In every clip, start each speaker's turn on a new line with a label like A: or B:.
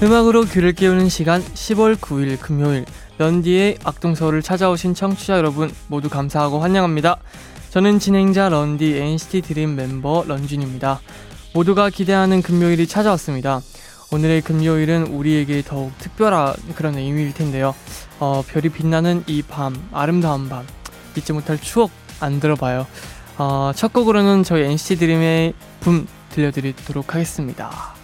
A: 음악으로 귀를 깨우는 시간 10월 9일 금요일 런디의 악동서울을 찾아오신 청취자 여러분 모두 감사하고 환영합니다. 저는 진행자 런디 NCT 드림 멤버 런쥔입니다. 모두가 기대하는 금요일이 찾아왔습니다. 오늘의 금요일은 우리에게 더욱 특별한 그런 의미일 텐데요. 어, 별이 빛나는 이 밤, 아름다운 밤, 잊지 못할 추억 안 들어봐요. 어, 첫 곡으로는 저희 NCT 드림의 붐 들려드리도록 하겠습니다.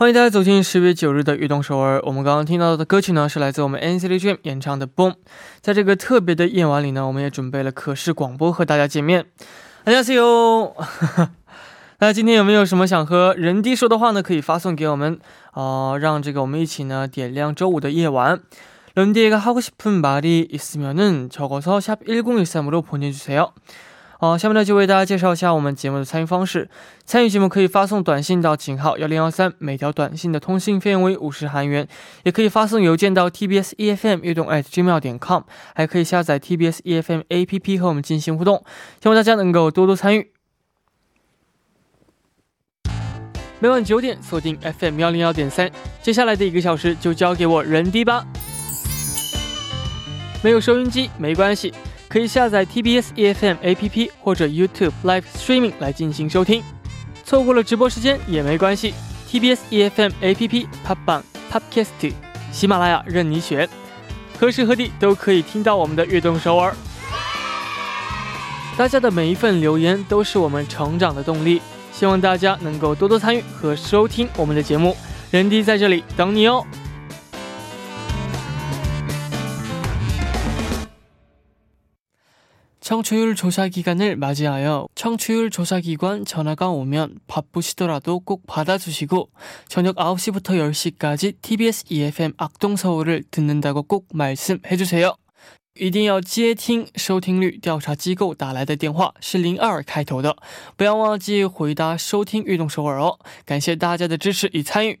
A: 欢迎大家走进十月九日的悦动首尔。我们刚刚听到的歌曲呢，是来自我们 NCT Dream 演唱的《Boom》。在这个特别的夜晚里呢，我们也准备了可视广播和大家见面。大家好，那今天有没有什么想和人弟说的话呢？可以发送给我们，呃，让这个我们一起呢点亮周五的夜晚。人弟가하고싶은말이있으면은적어서샵1013으로보내주세요 好，下面呢就为大家介绍一下我们节目的参与方式。参与节目可以发送短信到井号幺零幺三，每条短信的通信费用为五十韩元；也可以发送邮件到 tbs efm 悦动 at gmail 点 com，还可以下载 tbs efm app 和我们进行互动。希望大家能够多多参与。每晚九点锁定 FM 幺零幺点三，接下来的一个小时就交给我人迪吧。没有收音机没关系。可以下载 TBS EFM APP 或者 YouTube Live Streaming 来进行收听。错过了直播时间也没关系，TBS EFM APP、Pop Bang、Podcast、喜马拉雅任你选，何时何地都可以听到我们的悦动首尔。大家的每一份留言都是我们成长的动力，希望大家能够多多参与和收听我们的节目。人迪在这里等你哦。 청취율 조사 기간을 맞이하여 청취율 조사 기관 전화가 오면 바쁘시더라도 꼭 받아주시고 저녁 9시부터 10시까지 TBS EFM 악동서울을 듣는다고 꼭 말씀해주세요. 一定要接听收听率调查机构打来的电话是零二开头的，不要忘记回答收听运动首尔哦。感谢大家的支持与参与。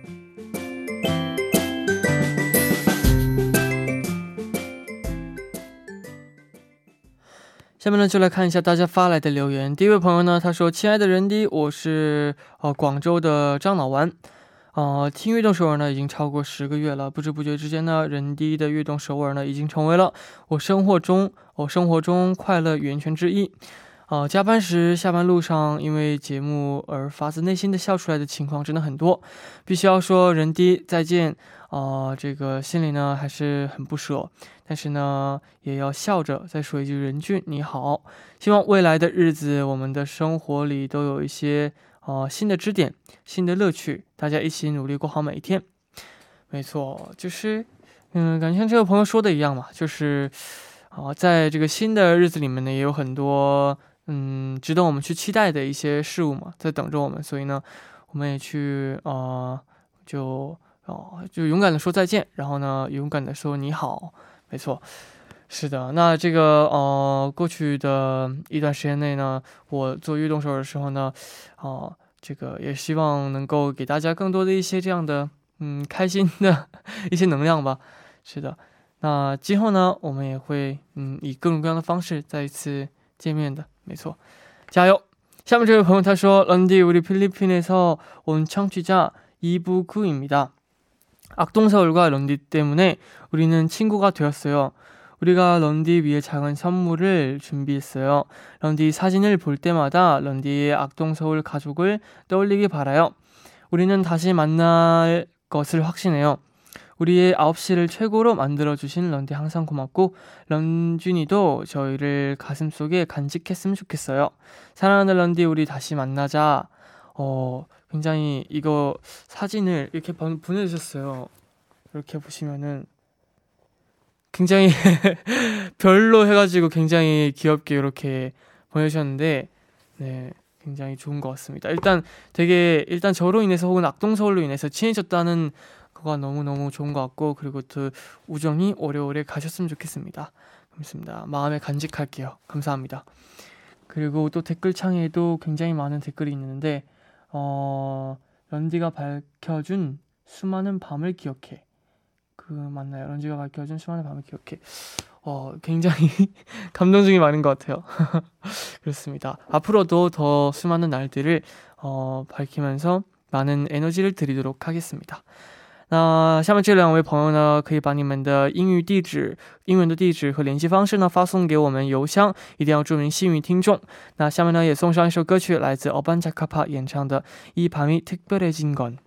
A: 下面呢，就来看一下大家发来的留言。第一位朋友呢，他说：“亲爱的人迪，我是呃广州的张老丸，呃，听悦动首尔呢已经超过十个月了，不知不觉之间呢，人迪的悦动首尔呢已经成为了我生活中我生活中快乐源泉之一。呃，加班时、下班路上，因为节目而发自内心的笑出来的情况真的很多，必须要说人迪再见。”啊，这个心里呢还是很不舍，但是呢也要笑着再说一句“任俊你好”。希望未来的日子，我们的生活里都有一些啊新的支点、新的乐趣，大家一起努力过好每一天。没错，就是嗯，感觉像这个朋友说的一样嘛，就是啊，在这个新的日子里面呢，也有很多嗯值得我们去期待的一些事物嘛，在等着我们，所以呢，我们也去啊就。哦，就勇敢的说再见，然后呢，勇敢的说你好，没错，是的。那这个呃，过去的一段时间内呢，我做运动手的时候呢，啊，这个也希望能够给大家更多的一些这样的嗯开心的一些能量吧。是的，那今后呢，我们也会嗯以各种各样的方式再一次见面的，没错，加油。下面这位朋友他说，런디우리필리핀에서온청취자이부구입니다。 악동서울과 런디 때문에 우리는 친구가 되었어요. 우리가 런디 위해 작은 선물을 준비했어요. 런디 사진을 볼 때마다 런디의 악동서울 가족을 떠올리기 바라요. 우리는 다시 만날 것을 확신해요. 우리의 9시를 최고로 만들어주신 런디 항상 고맙고 런쥔이도 저희를 가슴속에 간직했으면 좋겠어요. 사랑하는 런디 우리 다시 만나자. 어 굉장히 이거 사진을 이렇게 보내주셨어요. 이렇게 보시면은 굉장히 별로 해가지고 굉장히 귀엽게 이렇게 보내주셨는데 네 굉장히 좋은 것 같습니다. 일단 되게 일단 저로 인해서 혹은 악동서울로 인해서 친해졌다는 그거 너무너무 좋은 것 같고 그리고 그 우정이 오래오래 가셨으면 좋겠습니다. 감사합니다. 마음에 간직할게요. 감사합니다. 그리고 또 댓글창에도 굉장히 많은 댓글이 있는데 어 런디가 밝혀준 수많은 밤을 기억해. 그 맞나요? 런지가 밝혀준 수많은 밤을 기억해. 어, 굉장히 감동적이 많은 것 같아요. 그렇습니다. 앞으로도 더 수많은 날들을 어, 밝히면서 많은 에너지를 드리도록 하겠습니다. 那下面这两位朋友呢，可以把你们的英语地址、英文的地址和联系方式呢发送给我们邮箱，一定要注明幸运听众。那下面呢也送上一首歌曲，来自 Oban Jakapa 演唱的《이밤이특별해진 건》。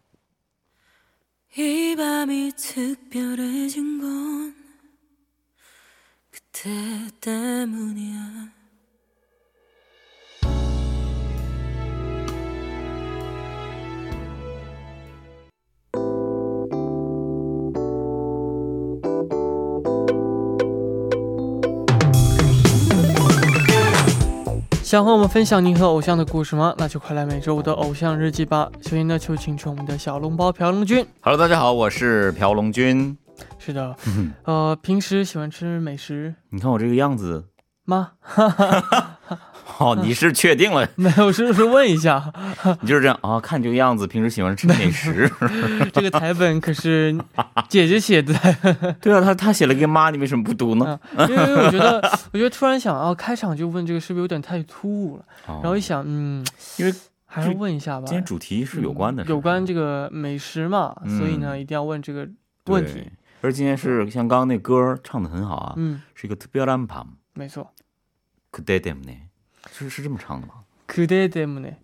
A: 이 밤이 특별해진 건 그때 때문이야 想和我们分享您和偶像的故事吗？那就快来每周五的偶像日记吧。首先呢，就请出我们的小笼包朴龙君。
B: Hello，大家好，我是朴龙君。
A: 是的，呃，平时喜欢吃美食？
B: 你看我这个样子
A: 吗？
B: 哦，你是确定了？
A: 没有，是是问一下。
B: 你就是这样啊？看这个样子，平时喜欢吃美食。
A: 这个台本可是姐姐写的。
B: 对啊，他他写了个妈，你为什么不读
A: 呢？因为我觉得，我觉得突然想啊，开场就问这个是不是有点太突兀了？然后一想，嗯，
B: 因为
A: 还是问一下吧。
B: 今天主题是有关的，
A: 有关这个美食嘛，所以呢，一定要问这个问题。
B: 而今天是像刚刚那歌唱的很好啊，嗯，是一个特别蓝 밤。
A: 没错。
B: 그대때문 에。 是是这么唱的吗？
A: 그대때문 에，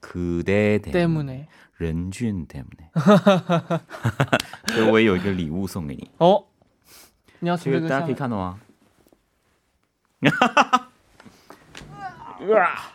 A: 그대때문 에，
B: 任俊때문 에。 所以我也有一个礼物送给你。
A: 哦，你要这
B: 个大家可以看到吗？哈哈哈！
A: 哇！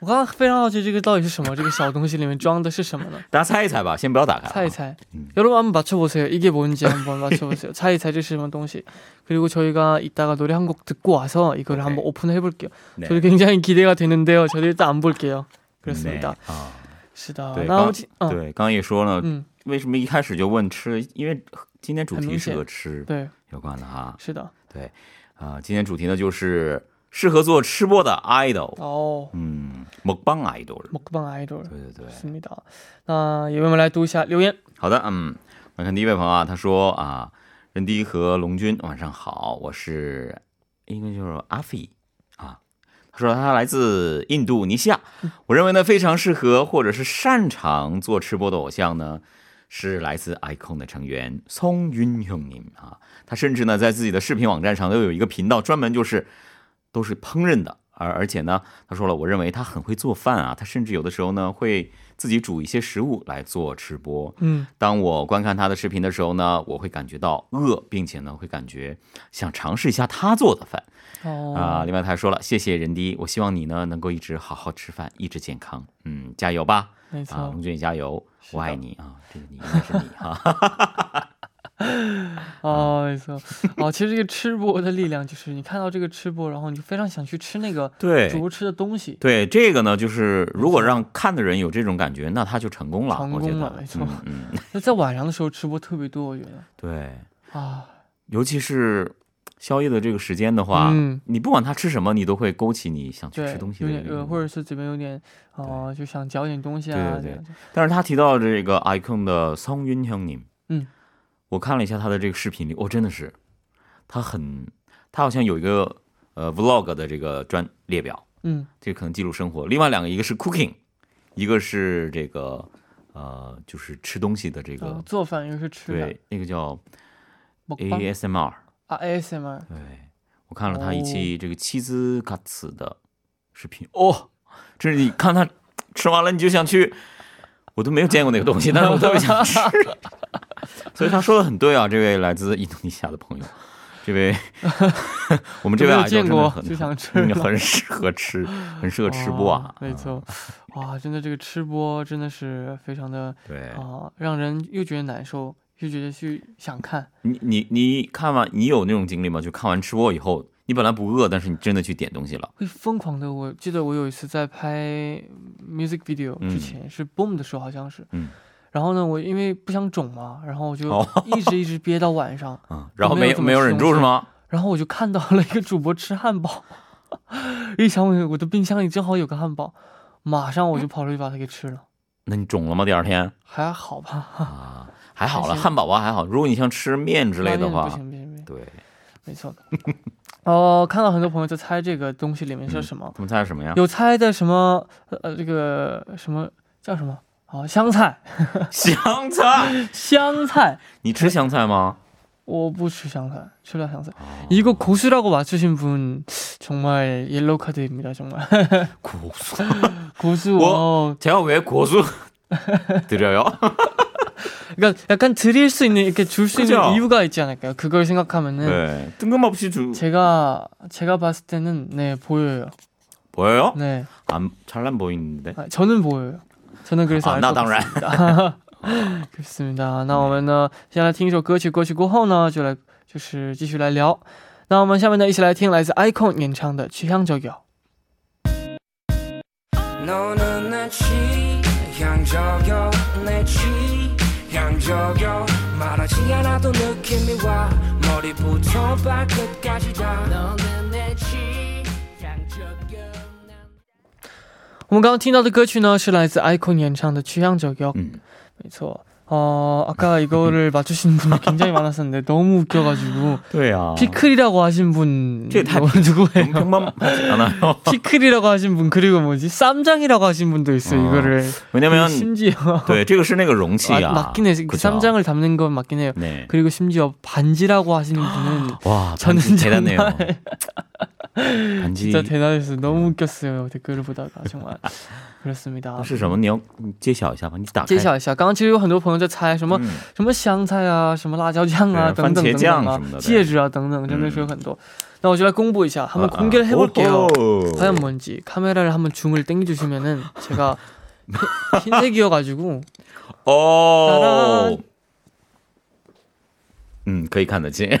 A: 我刚刚非常好奇，这个到底是什么？这个小东西里面装的是什么呢？
B: 大家猜一猜吧，先不要打开。
A: 猜一猜。여러분한번맞춰보세요이게뭔지한번맞춰보세요猜一猜这是什么东西？그리고저희가이따가노래한곡듣고와서이거를한번오픈해볼게요저도굉장히기대가되는데요저도일단안볼게요그렇습니다啊，是的。
B: 对，刚对刚刚也说了，嗯，为什么一开始就问吃？因为今天主题是和吃
A: 对
B: 有关的哈。
A: 是的，
B: 对啊，今天主题呢就是。适合做吃播的 idol
A: 哦，
B: 嗯， 먹방
A: idol，먹방 idol，
B: 对对对，
A: 是咪的。那也为我们来读一下留言。
B: 好的，嗯，我看第一位朋友啊，他说啊，任迪和龙君晚上好，我是应该就是阿飞啊，他说他来自印度尼西亚，我认为呢非常适合或者是擅长做吃播的偶像呢是来自 icon 的成员宋云형님啊，他甚至呢在自己的视频网站上都有一个频道专门就是。都是烹饪的， 而而且呢，他说了，我认为他很会做饭啊，他甚至有的时候呢会自己煮一些食物来做吃播。嗯，当我观看他的视频的时候呢，我会感觉到饿，并且呢会感觉想尝试一下他做的饭。哦啊，另外他还说了，谢谢人迪，我希望你呢能够一直好好吃饭，一直健康。嗯，加油吧，
A: 没错，
B: 龙俊加油，我爱你啊，这个你应该是你哈。
A: 啊，没错，哦，其实这个吃播的力量就是你看到这个吃播，然后你就非常想去吃那个
B: 对
A: 主播吃的东西。
B: 对，这个呢，就是如果让看的人有这种感觉，那他就成功了。
A: 成功了，
B: 没
A: 错。嗯，那在晚上的时候，吃播特别多，我觉得。
B: 对。啊，尤其是宵夜的这个时间的话，你不管他吃什么，你都会勾起你想去吃东西
A: 的欲望，或者是这边有点啊，就想嚼点东西
B: 啊。对对。但是他提到这个 icon 的苍云香 님， 嗯。我看了一下他的这个视频里，哦，真的是，他很，他好像有一个呃 vlog 的这个专列表，嗯，这个可能记录生活。另外两个，一个是 cooking，一个是这个呃，就是吃东西的这个
A: 做饭，一个是吃
B: 对，那个叫 ASMR
A: 啊，ASMR。
B: 对，我看了他一期这个妻子嘎茨的视频，哦，这是你看他吃完了，你就想去。我都没有见过那个东西，但是我特别想吃。所以他说的很对啊，这位来自印度尼西亚的朋友，这位 我们这位啊，
A: 见过就想吃，
B: 很适合吃，很适合吃播啊。
A: 没错，哇，真的这个吃播真的是非常的
B: 对
A: 啊，让人又觉得难受，又觉得去想看。
B: 你你你看完，你有那种经历吗？就看完吃播以后。你本来不饿，但是你真的去点东西了，
A: 会疯狂的。我记得我有一次在拍 music video 之前是 boom 的时候，好像是，嗯，然后呢，我因为不想肿嘛，然后我就一直一直憋到晚上，
B: 嗯，然后没没有忍住是吗？
A: 然后我就看到了一个主播吃汉堡，一想我我的冰箱里正好有个汉堡，马上我就跑出去把它给吃了。
B: 那你肿了吗？第二天
A: 还好吧？
B: 啊，还好了，汉堡包还好。如果你像吃面之类的话，
A: 不行不行不行，
B: 对，
A: 没错。哦，看到很多朋友在猜这个东西里面是什么？
B: 他们猜什么呀？
A: 有猜的什么？呃，这个什么叫什么？ 哦，香菜，
B: 香菜，
A: 香菜。
B: 你吃香菜吗？
A: 我不吃香菜，吃了香菜。이거고수라고맞추신분정말옐로우카드입니다 정말
B: 고수
A: 고수 어,
B: 제가왜고수드려요
A: 그러니까 약간 드릴 수 있는 이렇게 줄 수 있는 이유가 있지 않을까요? 그걸 생각하면은
B: 네. 뜬금없이 주
A: 제가 제가 봤을 때는 네 보여요.
B: 보여요?
A: 네.
B: 안 잘난 보이는데.
A: 아, 저는 보여요. 저는 그래서
B: 아, 나当然.
A: 그렇습니다. 那我们呢，现在听一首歌曲过去过后呢，就来就是继续来聊。那我们下面呢，一起来听来自 iKON 演唱的《취향저격》。 향적여 말하지 않아도 느낌이 와 머리부터 발끝까지 다 너는 내 취향 我们刚刚听到的歌曲呢，是来自 iKON 演唱的《취향저격》。嗯，没错。 어, 아까 이거를 맞추신 분이 굉장히 많았었는데 너무 웃겨가지고.
B: 왜요?
A: 피클이라고 하신 분. 다 누구예요?
B: 평범하지 않아요.
A: 피클이라고 하신 분 그리고 뭐지 쌈장이라고 하신 분도 있어요. 어, 이거를.
B: 왜냐면
A: 심지어.
B: 네, 这个是那个容器啊.
A: 아, 맞긴 해. 그 쌈장을 담는 건 맞긴 해요. 네. 그리고 심지어 반지라고 하시는 분은
B: 와, 저는 대단해요.
A: 반지 진짜 대단했어요. 너무 웃겼어요. 댓글을 보다가 정말. 可是
B: 是什么？你要揭晓一下吧。你打
A: 揭晓一下。刚刚其实有很多朋友在猜什么什么香菜啊，什么辣椒酱啊，等等等等啊，戒指啊等等，真的是有很多。那我就来公布一下，他们
B: 공개를해볼게요과연뭔지카메라를한번줌을당겨주시면은제가흰색이어가지고어嗯，可以看得见。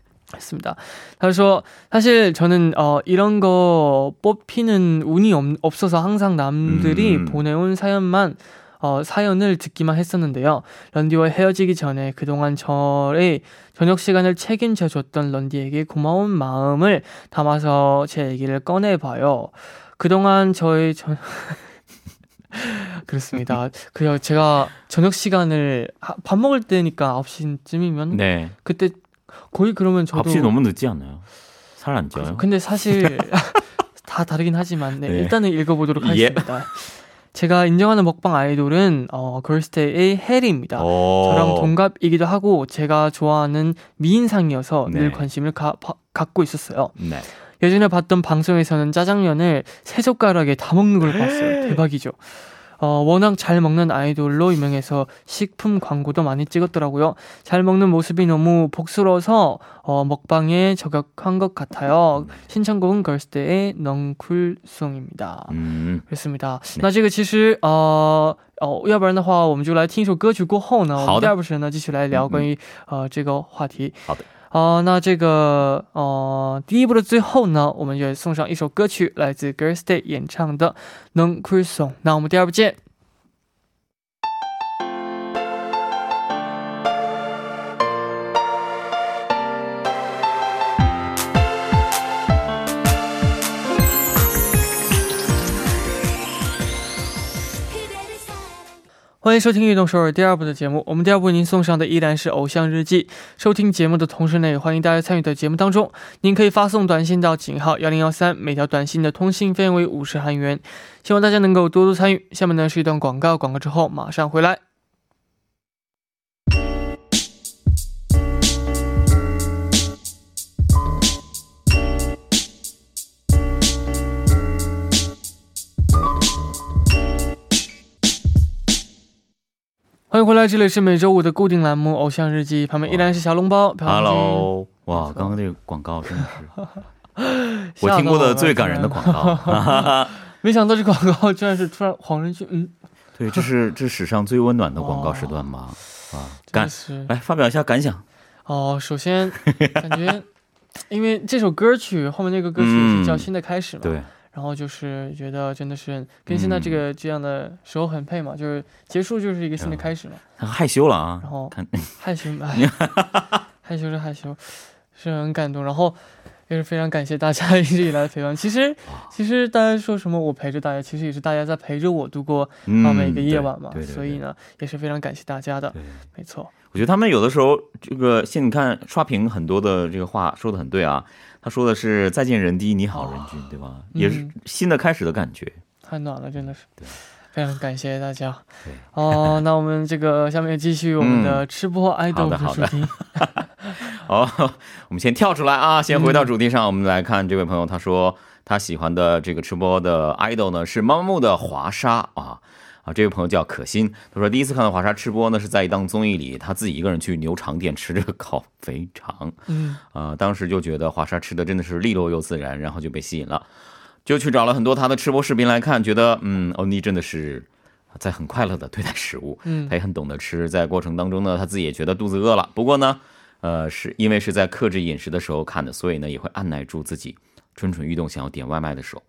A: 했습니다. 그래서 사실 저는 어 이런 거 뽑히는 운이 없, 없어서 항상 남들이 음. 보내온 사연만 어, 사연을 듣기만 했었는데요. 런디와 헤어지기 전에 그동안 저의 저녁 시간을 책임져 줬던 런디에게 고마운 마음을 담아서 제 얘기를 꺼내 봐요. 그동안 저의 전 그렇습니다. 그 제가 저녁 시간을 밥 먹을 때니까 9시쯤이면 네. 그때 거의 그러면 저도
B: 9시 너무 늦지 않나요? 살 안 쪄요?
A: 근데 사실 다 다르긴 하지만 네, 네. 일단은 읽어보도록 예. 하겠습니다. 예. 제가 인정하는 먹방 아이돌은 어, 걸스데이의 해리입니다. 저랑 동갑이기도 하고 제가 좋아하는 미인상이어서 네. 늘 관심을 가, 바, 갖고 있었어요. 네. 예전에 봤던 방송에서는 짜장면을 세 젓가락에 다 먹는 걸 봤어요. 대박이죠. 어, 워낙 잘 먹는 아이돌로 유명해서 식품 광고도 많이 찍었더라고요. 잘 먹는 모습이 너무 복스러워서 어, 먹방에 저격한 것 같아요. 신청곡은 걸스데이의 넝쿨송입니다. 음. 그렇습니다. 네. 那这个其实呃哦，要不然的话，我们就来听一首歌曲过后呢，我们第二部分呢继续来聊关于呃这个话题。
B: 好的。
A: 好，那这个呃，第一部的最后呢，我们就送上一首歌曲，来自 Girls Day 演唱的《Non c r u s o n 那我们第二部见。欢迎收听《运动首尔》第二部的节目。我们第二部为您送上的依然是《偶像日记》。收听节目的同时呢，也欢迎大家参与到节目当中。您可以发送短信到井号幺零幺三，每条短信的通信费为五十韩元。希望大家能够多多参与。下面呢是一段广告，广告之后马上回来。欢迎回来，这里是每周五的固定栏目《偶像日记》，旁边依然是小笼包。
B: Hello，哇，刚刚那个广告真的是 我听过的最感人的广告。
A: 没想到这广告居然是突然恍然就嗯，
B: 对，这是 这史上最温暖的广告时段吗？啊，感来发表一下感想。
A: 哦，首先感觉，因为这首歌曲后面那个歌曲是叫《新的开始》嘛。
B: 对。
A: 然后就是觉得真的是跟现在这个这样的时候很配嘛，就是结束就是一个新的开始嘛。
B: 害羞了啊！
A: 然后害羞，害羞是害羞，是很感动。然后也是非常感谢大家 一直以来的陪伴。其实其实大家说什么我陪着大家，其实也是大家在陪着我度过啊每个夜晚嘛。所以呢也是非常感谢大家的。没错，
B: 我觉得他们有的时候这个现你看刷屏很多的这个话说的很对啊。他说的是“再见人低，你好人均”，对吧？也是新的开始的感觉，
A: 太暖了，真的是。对，非常感谢大家。哦，那我们这个下面继续我们的吃播爱豆的主题。
B: 好，我们先跳出来啊，先回到主题上，我们来看这位朋友，他说他喜欢的这个吃播的 idol 呢是妈木的华沙啊。啊，这位朋友叫可心，他说第一次看到华沙吃播呢，是在一档综艺里，他自己一个人去牛肠店吃这个烤肥肠。嗯，啊，当时就觉得华沙吃的真的是利落又自然，然后就被吸引了，就去找了很多他的吃播视频来看，觉得嗯，欧尼真的是在很快乐的对待食物，嗯，他也很懂得吃，在过程当中呢，他自己也觉得肚子饿了，不过呢，呃，是因为是在克制饮食的时候看的，所以呢，也会按耐住自己蠢蠢欲动想要点外卖的手。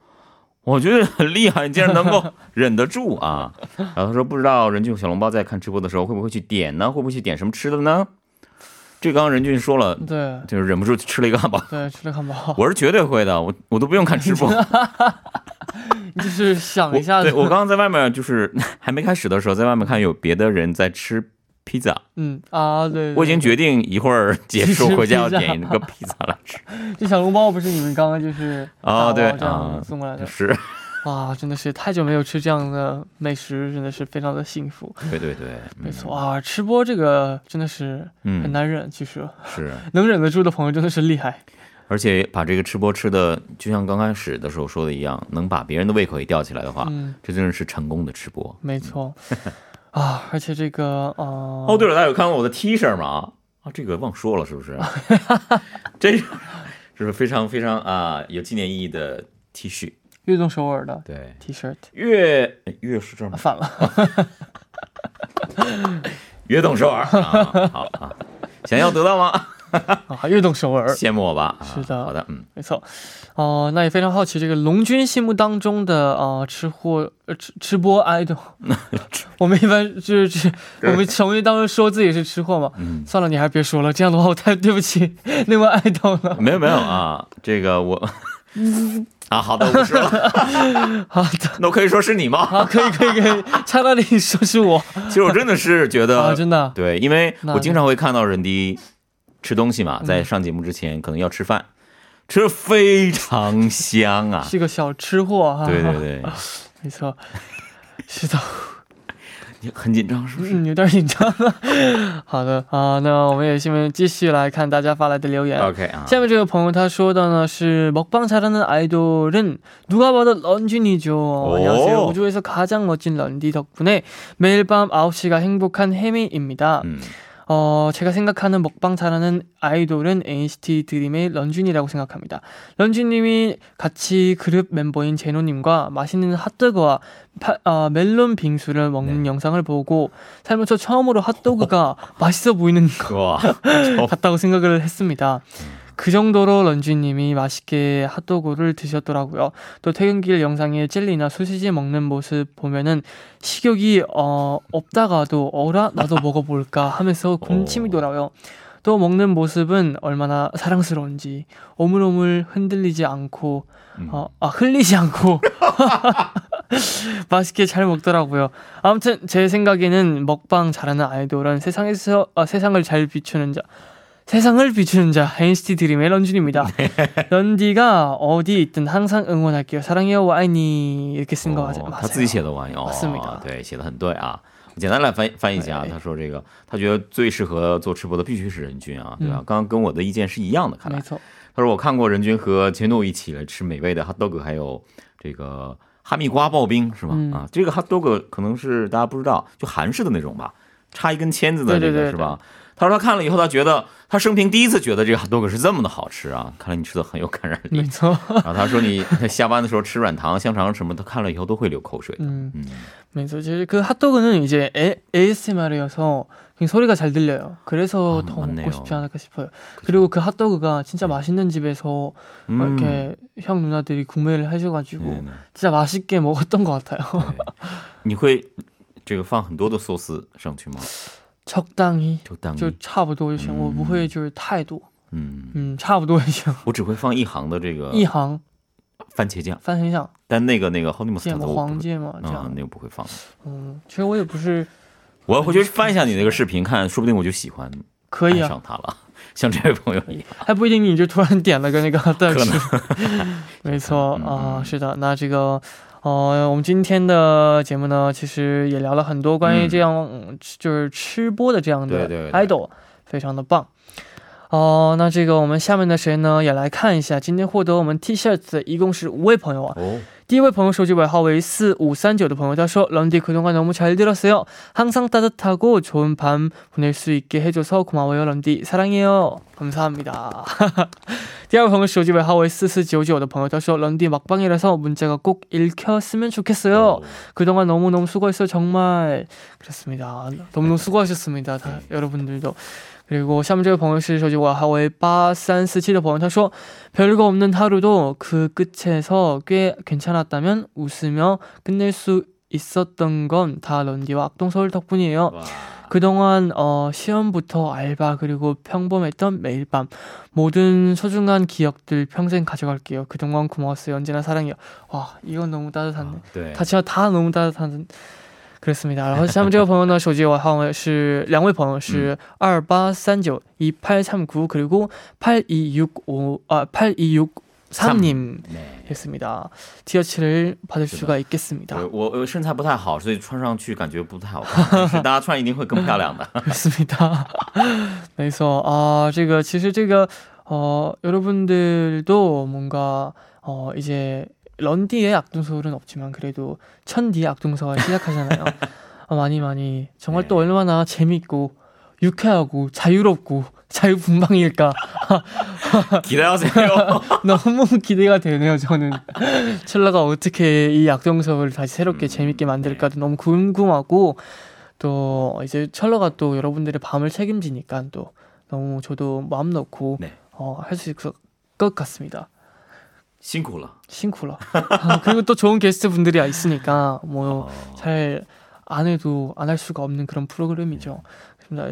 B: 我觉得很厉害，你竟然能够忍得住啊！然后他说，不知道任俊小笼包在看直播的时候会不会去点呢？会不会去点什么吃的呢？这刚刚任俊说了，
A: 对，
B: 就是忍不住吃了一个汉堡，
A: 对，吃了汉堡。
B: 我是绝对会的，我我都不用看直播，
A: 就是想一下。
B: 对我刚刚在外面，就是 还没开始的时候，在外面看有别的人在吃。披萨，
A: 嗯啊，对，
B: 我已经决定一会儿 结束回家要点一个披萨来吃。
A: 这小笼包不是你们刚刚就是
B: 啊，对
A: 啊，送过来的，
B: 是。
A: 啊，真的是太久没有吃这样的美食，真的是非常的幸福。
B: 对对对，
A: 没错啊，吃播这个真的是很难忍，其实。
B: 是。
A: 能忍得住的朋友真的是厉害。
B: 而且把这个吃播吃的，就像刚开始的时候说的一样，能把别人的胃口也吊起来的话，这真的是成功的吃播。
A: 没错。啊，而且这个哦
B: 哦，对了，大家有看过我的 T 恤吗？啊，这个忘说了，是不是？这是不是非常非常啊有纪念意义的 T 恤？
A: 悦动首尔的
B: 对
A: T 恤，
B: 悦悦是这吗？
A: 反了，
B: 悦动首尔，好啊，想要得到吗？
A: 啊，悦动首尔，
B: 羡慕我吧？
A: 是的，
B: 好的，嗯，
A: 没错。哦，那也非常好奇，这个龙君心目当中的啊吃货呃吃吃播 idol，我们一般就是我们成为当中说自己是吃货嘛。嗯，算了，你还是别说了，这样的话我太对不起 那位 idol 了。
B: 没有没有啊，这个我啊，好的，我不说了。
A: 好的，
B: 那我可以说是你吗？
A: 啊，可以可以可以，差到你说是我。
B: 其实我真的是觉得
A: 啊，真的
B: 对，因为我经常会看到人迪。吃东西嘛，在上节目之前可能要吃饭，吃非常香啊，
A: 是个小吃货哈。
B: 对对对，
A: 没错，是的。
B: 你很紧张是不是？
A: 有点紧张。好的啊，那我们也下面继续来看大家发来的留言。
B: OK 啊，
A: 下面这个朋友他说的呢是먹방잘하는아이돌은누가봐도런쥔이죠안녕하세요우주에서가장멋진런디덕분에매일밤9시가행복한혜미입니다 어, 제가 생각하는 먹방 잘하는 아이돌은 NCT 드림의 런쥔이라고 생각합니다. 런쥔님이 같이 그룹 멤버인 제노님과 맛있는 핫도그와 파, 어, 멜론 빙수를 먹는
B: 네.
A: 영상을 보고 살면서 처음으로 핫도그가 맛있어 보이는 것
B: 와,
A: 같다고 생각을 했습니다. 그 정도로 런쥔님이 맛있게 핫도그를 드셨더라고요. 또 퇴근길 영상에 젤리나 소시지 먹는 모습 보면은 식욕이 어, 없다가도 어라 나도 먹어볼까 하면서 군침이 돌아요. 또 먹는 모습은 얼마나 사랑스러운지 오물오물 흔들리지 않고
B: 음.
A: 어, 아 흘리지 않고 맛있게 잘 먹더라고요. 아무튼 제 생각에는 먹방 잘하는 아이돌은 세상에서 아, 세상을 잘 비추는 자 세상을 비추는 자 NCT 드림의 런쥔입니다. 런디가 어디 있든 항상 응원할게요. 사랑해요 와이니 이렇게 쓴 거 맞아요.
B: 他自己写的玩意哦，
A: 맞습니다
B: 对，写的很对啊。简单来翻翻译一下，
A: 对
B: 他说这个，他觉得最适合做吃播的必须是任君啊，对吧？
A: 嗯
B: 刚刚跟我的意见是一样的，看来
A: 没。错，
B: 他说我看过任君和杰诺一起来吃美味的 hot dog，还有这个哈密瓜刨冰，是吗？
A: 嗯
B: 啊，这个 hot dog 可能是大家不知道，就韩式的那种吧，插一根签子的这
A: 对对对
B: 个是吧？ 他说他看了以后，他觉得他生平第一次觉得这个 hot dog 是这么的好吃啊！看来你吃的很有感染力。
A: 没错，
B: 然后他说你下班的时候吃软糖、香肠什么的，看了以后都会流口水的。
A: 음,
B: 嗯，
A: 그래서 이제 그 핫도그는 이제 A, ASMR이어서 소리가 잘 들려요. 그래서
B: 아,
A: 더
B: 맞네요.
A: 먹고 싶지 않을까 싶어요. 그리고 그 핫도그가 진짜 맛있는 집에서
B: 음.
A: 이렇게 형 누나들이 구매를 해줘가지고
B: 对对
A: 진짜 맛있게 먹었던 것 같아요.
B: 对你会这个放很多的寿司上去吗？
A: 적당히
B: 就当
A: 就差不多就行，
B: 嗯
A: 我不会就是太多，
B: 嗯，
A: 嗯，差不多就行。
B: 我只会放一行的这个
A: 一行
B: 番茄酱，
A: 番茄酱、
B: 但那个那个 honey
A: 芥
B: mustard
A: 末、
B: 我不会
A: 黄芥末这
B: 啊
A: 样，
B: 那个不会放。
A: 嗯，其实我也不是
B: 我要回去翻一下你那个视频看，说不定我就喜欢爱
A: 可以啊，
B: 上它了。像这位朋友一样，
A: 还不一定你就突然点了个那个蛋
B: 可
A: 吃，没错
B: 嗯
A: 啊、
B: 嗯
A: 是的，那这个。 呃，我们今天的节目呢，其实也聊了很多关于这样、嗯就是吃播的这样的
B: 对对对
A: idol，非常的棒。哦、那这个我们下面的谁呢，也来看一下，今天获得我们 T 恤的一共是五位朋友啊。
B: 哦，
A: 第一位朋友手机尾号为四五三九的朋友，他说：“런디그동안너무잘들었어요。항상따뜻하고좋은밤보낼수있게해줘서고마워요런디사랑해요。 감사합니다。第二位朋友手机尾号为四四九九的朋友，他说：“런디막방이라서문자가꼭읽혔으면좋겠어요。 그동안 너무너무 수고했어요 정말 그렇습니다 너무너무 수고하셨습니다 다 여러분들도 그리고 下面这位朋友是手机尾号为8347的朋友他说 별거 없는 하루도 그 끝에서 꽤 괜찮았다면 웃으며 끝낼 수 있었던 건 다 런디와 악동서울 덕분이에요
B: 哇，
A: 그동안 어, 시험부터 알바 그리고 평범했던 매일 밤 모든 소중한 기억들 평생 가져갈게요. 그동안 고마웠어요. 언제나 사랑해요. 와 이건 너무 따뜻한데.
B: 对，
A: 다 진짜 다 너무 따뜻한. 그렇습니다. 然后下面这位朋友呢，手机我号是两位朋友是二八三九一八三9 그리고 8265 아, 8263님
B: 네。
A: 했습니다. 티어치를 받을
B: 是的
A: 수가 있겠습니다.
B: 对我我身材不太好，所以穿上去感觉不太好看，但是大家穿一定会更漂亮的。
A: 그렇습니다. 没错. 아, 这个其实这个 어, 여러분들도 뭔가 어, 이제 런디의 악동서울은 없지만 그래도 천디의 악동서울 시작하잖아요. 어, 많이 많이 정말
B: 네.
A: 또 얼마나 재밌고 유쾌하고 자유롭고 자유분방일까.
B: 기대하세요.
A: 너무 기대가 되네요, 저는. 첼라가 어떻게 이 악동서를 다시 새롭게
B: 음.
A: 재밌게 만들까도 네. 너무 궁금하고, 또 이제 첼라가 또 여러분들의 밤을 책임지니까 또 너무 저도 마음 놓고
B: 네.
A: 어, 할 수 있을 것 같습니다.
B: 싱크라.
A: 싱크라. 아, 그리고 또 좋은 게스트 분들이 있으니까 뭐 잘안 어... 해도 안 할 수가 없는 그런 프로그램이죠. 네.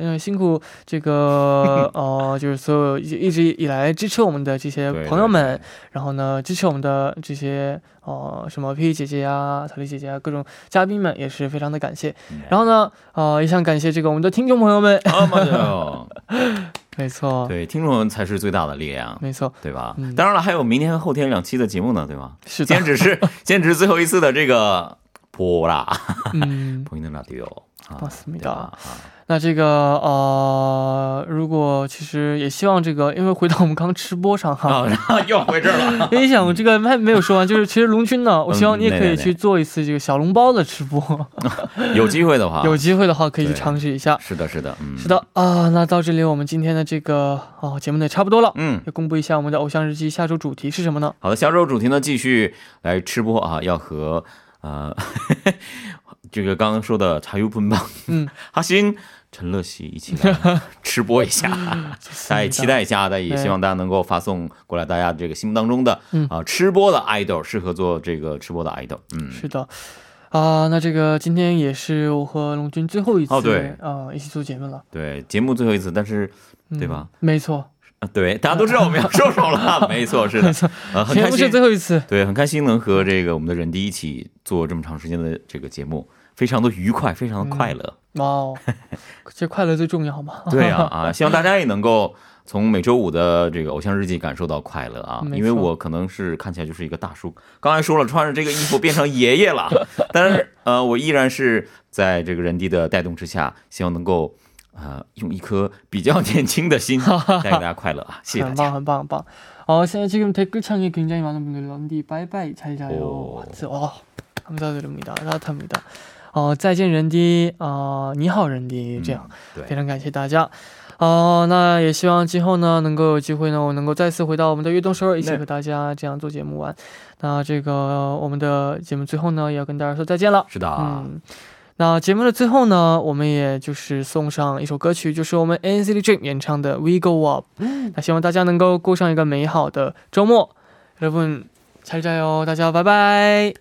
A: 因为辛苦这个 呃，就是所有一一直以来支持我们的这些朋友们，然后呢，支持我们的这些呃什么 P P 姐姐呀、桃李姐姐啊，各种嘉宾们也是非常的感谢。然后呢，呃，也想感谢这个我们的听众朋友们，没错，
B: 对，听众们才是最大的力量，
A: 没错，
B: 对吧？当然了，还有明天、后天两期的节目呢，对吗？
A: 是，今
B: 天只是今天是最后一次的这个。播啦，
A: 嗯，
B: 播音的 radio。 啊，
A: 맞습니다
B: 对吧啊，
A: 那这个呃，如果其实也希望这个，因为回到我们刚刚吃播上哈，
B: 啊，然后又回这儿了。
A: 因为想这个还没有说完，就是其实龙君呢，我希望你也可以
B: 嗯对对对
A: 去做一次这个小笼包的吃播，
B: 有机会的话，
A: 有机会的话可以去
B: 对
A: 尝试一下。
B: 是的，是的，嗯，
A: 是，的啊，那到这里我们今天的这个哦节目呢也差不多了，
B: 嗯，
A: 也公布一下我们的偶像日记下周主题是什么呢？
B: 好的，下周主题呢继续来吃播啊，要和 呃这个刚刚说的茶油喷棒，
A: 嗯，
B: 哈辛、陈乐喜一起来吃播一下，大家也期待一下，大家也希望大家能够发送过来，大家这个心目当中的
A: 嗯。
B: 啊吃播的 idol，适合做这个吃播的 idol，嗯，
A: 是的。啊，那这个今天也是我和龙军最后一次
B: 哦对。
A: 啊一起做节目了，
B: 对，节目最后一次，但是
A: 嗯
B: 对吧？
A: 没错，
B: 啊对，大家都知道我们要收手了，没错，是的
A: 没，错，
B: 呃，很开心
A: 是最，后一次，
B: 对，很开心能和这个我们的人迪一起做这么长时间的这个节目，非常的愉快，非常的快乐。
A: 哇哦，这快乐最重要嘛。
B: 对啊 啊，希望大家也能够从每周五的这个偶像日记感受到快乐啊，因为我可能是看起来就是一个大叔，刚才说了穿着这个衣服变成爷爷了，但是呃，我依然是在这个人迪的带动之下，希望能够呃用一颗比较年轻的心带给大家快乐啊，谢谢大
A: 很
B: 家。
A: 棒，很棒，很棒。어,现在지금 댓글창에 굉장히 많은 분들이 런디 빠이빠이 잘 자요.
B: 오.
A: 하트. 와, 감사드립니다. 따뜻합니다. 어, 再见 런디, 어, 你好 런디 这样
B: 对
A: 非常感谢大家。哦，那也希望今后呢，能够有机会呢，我能够再次回到我们的悦动首尔，一起
B: 对
A: 和大家这样做节目玩。那这个我们的节目最后呢，也要跟大家说再见了。
B: 是的，
A: 嗯， 那节目的最后呢，我们也就是送上一首歌曲，就是我们 NCT Dream 演唱的《We Go Up》。那希望大家能够过上一个美好的周末。여러분家加油！大家拜拜。